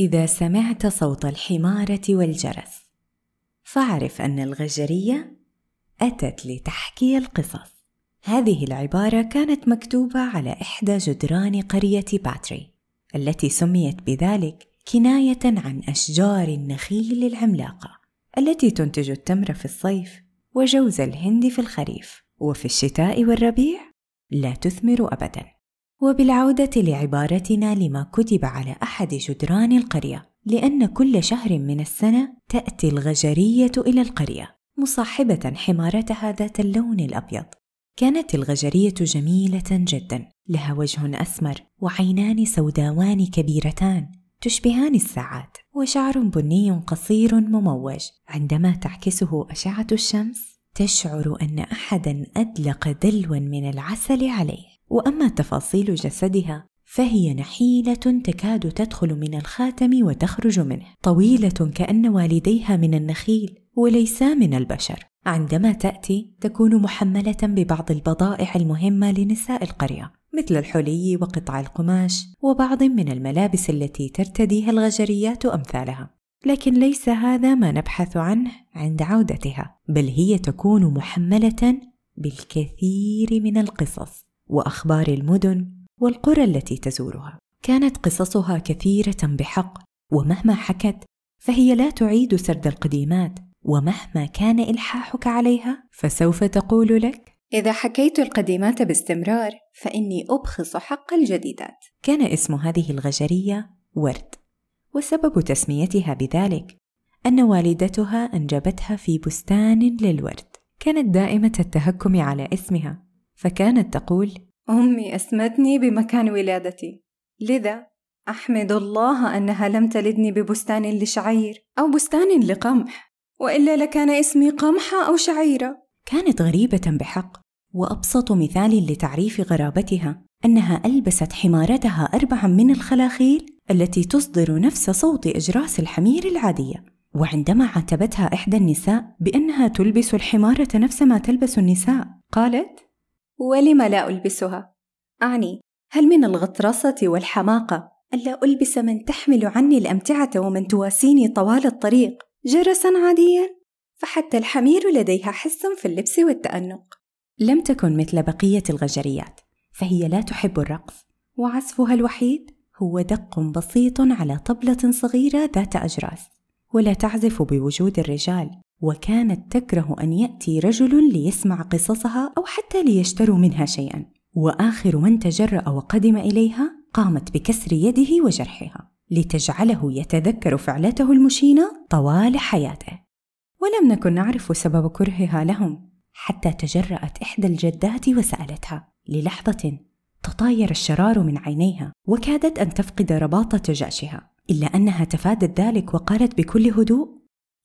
إذا سمعت صوت الحمارة والجرس. فاعرف أن الغجرية أتت لتحكي القصص. هذه العبارة كانت مكتوبة على إحدى جدران قرية باتري التي سميت بذلك كناية عن أشجار النخيل العملاقة التي تنتج التمر في الصيف وجوز الهند في الخريف. وفي الشتاء والربيع لا تثمر أبدا. وبالعودة لعبارتنا لما كتب على أحد جدران القرية لأن كل شهر من السنة تأتي الغجرية إلى القرية مصاحبة حمارتها ذات اللون الأبيض. كانت الغجرية جميلة جدا لها وجه أسمر وعينان سوداوان كبيرتان تشبهان الساعات وشعر بني قصير مموج. عندما تعكسه أشعة الشمس تشعر أن أحدا أدلق دلوا من العسل عليه. وأما تفاصيل جسدها فهي نحيلة تكاد تدخل من الخاتم وتخرج منه طويلة كأن والديها من النخيل وليسا من البشر. عندما تأتي تكون محملة ببعض البضائع المهمة لنساء القرية مثل الحلي وقطع القماش وبعض من الملابس التي ترتديها الغجريات أمثالها. لكن ليس هذا ما نبحث عنه عند عودتها بل هي تكون محملة بالكثير من القصص. وأخبار المدن والقرى التي تزورها. كانت قصصها كثيرة بحق ومهما حكت فهي لا تعيد سرد القديمات ومهما كان إلحاحك عليها فسوف تقول لك إذا حكيت القديمات باستمرار فإني أبخص حق الجديدات. كان اسم هذه الغجرية ورد وسبب تسميتها بذلك أن والدتها أنجبتها في بستان للورد. كانت دائمة التهكم على اسمها. فكانت تقول أمي أسمتني بمكان ولادتي. لذا أحمد الله أنها لم تلدني ببستان لشعير أو بستان لقمح وإلا لكان اسمي قمحة أو شعيرة. كانت غريبة بحق وأبسط مثال لتعريف غرابتها أنها ألبست حمارتها أربعا من الخلاخيل التي تصدر نفس صوت إجراس الحمير العادية. وعندما عاتبتها إحدى النساء بأنها تلبس الحمارة نفس ما تلبس النساء قالت ولم لا ألبسها؟ أعني هل من الغطرسة والحماقة ألا ألبس من تحمل عني الأمتعة ومن تواسيني طوال الطريق جرسا عاديا؟ فحتى الحمير لديها حس في اللبس والتأنق لم تكن مثل بقية الغجريات فهي لا تحب الرقص وعزفها الوحيد هو دق بسيط على طبلة صغيرة ذات أجراس ولا تعزف بوجود الرجال وكانت تكره أن يأتي رجل ليسمع قصصها أو حتى ليشتروا منها شيئا. وآخر من تجرأ وقدم إليها قامت بكسر يده وجرحها لتجعله يتذكر فعلته المشينة طوال حياته. ولم نكن نعرف سبب كرهها لهم حتى تجرأت إحدى الجدات وسألتها. للحظة تطاير الشرار من عينيها وكادت أن تفقد رباطة جأشها إلا أنها تفادت ذلك وقالت بكل هدوء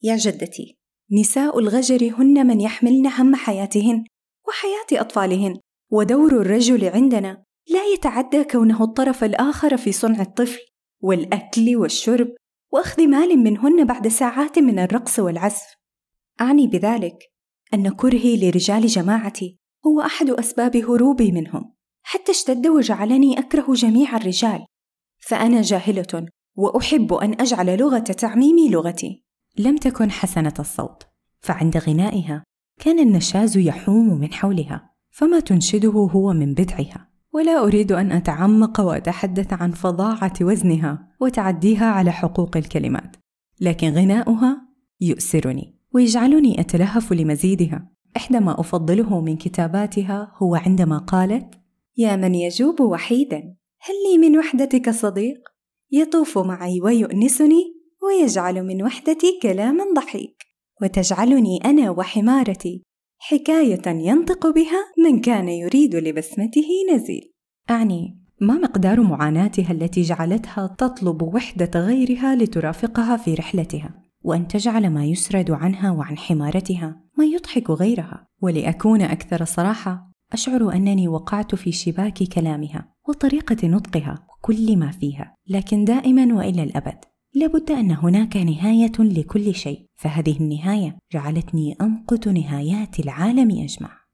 يا جدتي نساء الغجر هن من يحملن هم حياتهن وحياة أطفالهن ودور الرجل عندنا لا يتعدى كونه الطرف الآخر في صنع الطفل والأكل والشرب وأخذ مال منهن بعد ساعات من الرقص والعزف. أعني بذلك أن كرهي لرجال جماعتي هو أحد أسباب هروبي منهم حتى اشتد وجعلني أكره جميع الرجال. فأنا جاهلة وأحب أن أجعل لغة تعميمي لغتي. لم تكن حسنة الصوت فعند غنائها كان النشاز يحوم من حولها فما تنشده هو من بدعها. ولا أريد أن أتعمق وأتحدث عن فظاعة وزنها وتعديها على حقوق الكلمات لكن غناؤها يؤسرني ويجعلني أتلهف لمزيدها. إحدى ما أفضله من كتاباتها هو عندما قالت يا من يجوب وحيدا هل لي من وحدتك صديق؟ يطوف معي ويؤنسني ويجعل من وحدتي كلاما ضحيك وتجعلني أنا وحمارتي حكاية ينطق بها من كان يريد لبسمته نزيل. أعني ما مقدار معاناتها التي جعلتها تطلب وحدة غيرها لترافقها في رحلتها؟ وأن تجعل ما يسرد عنها وعن حمارتها ما يضحك غيرها؟ ولأكون أكثر صراحة أشعر أنني وقعت في شباك كلامها وطريقة نطقها وكل ما فيها لكن دائما وإلى الأبد. لابد أن هناك نهاية لكل شيء. فهذه النهاية جعلتني امقت نهايات العالم أجمع.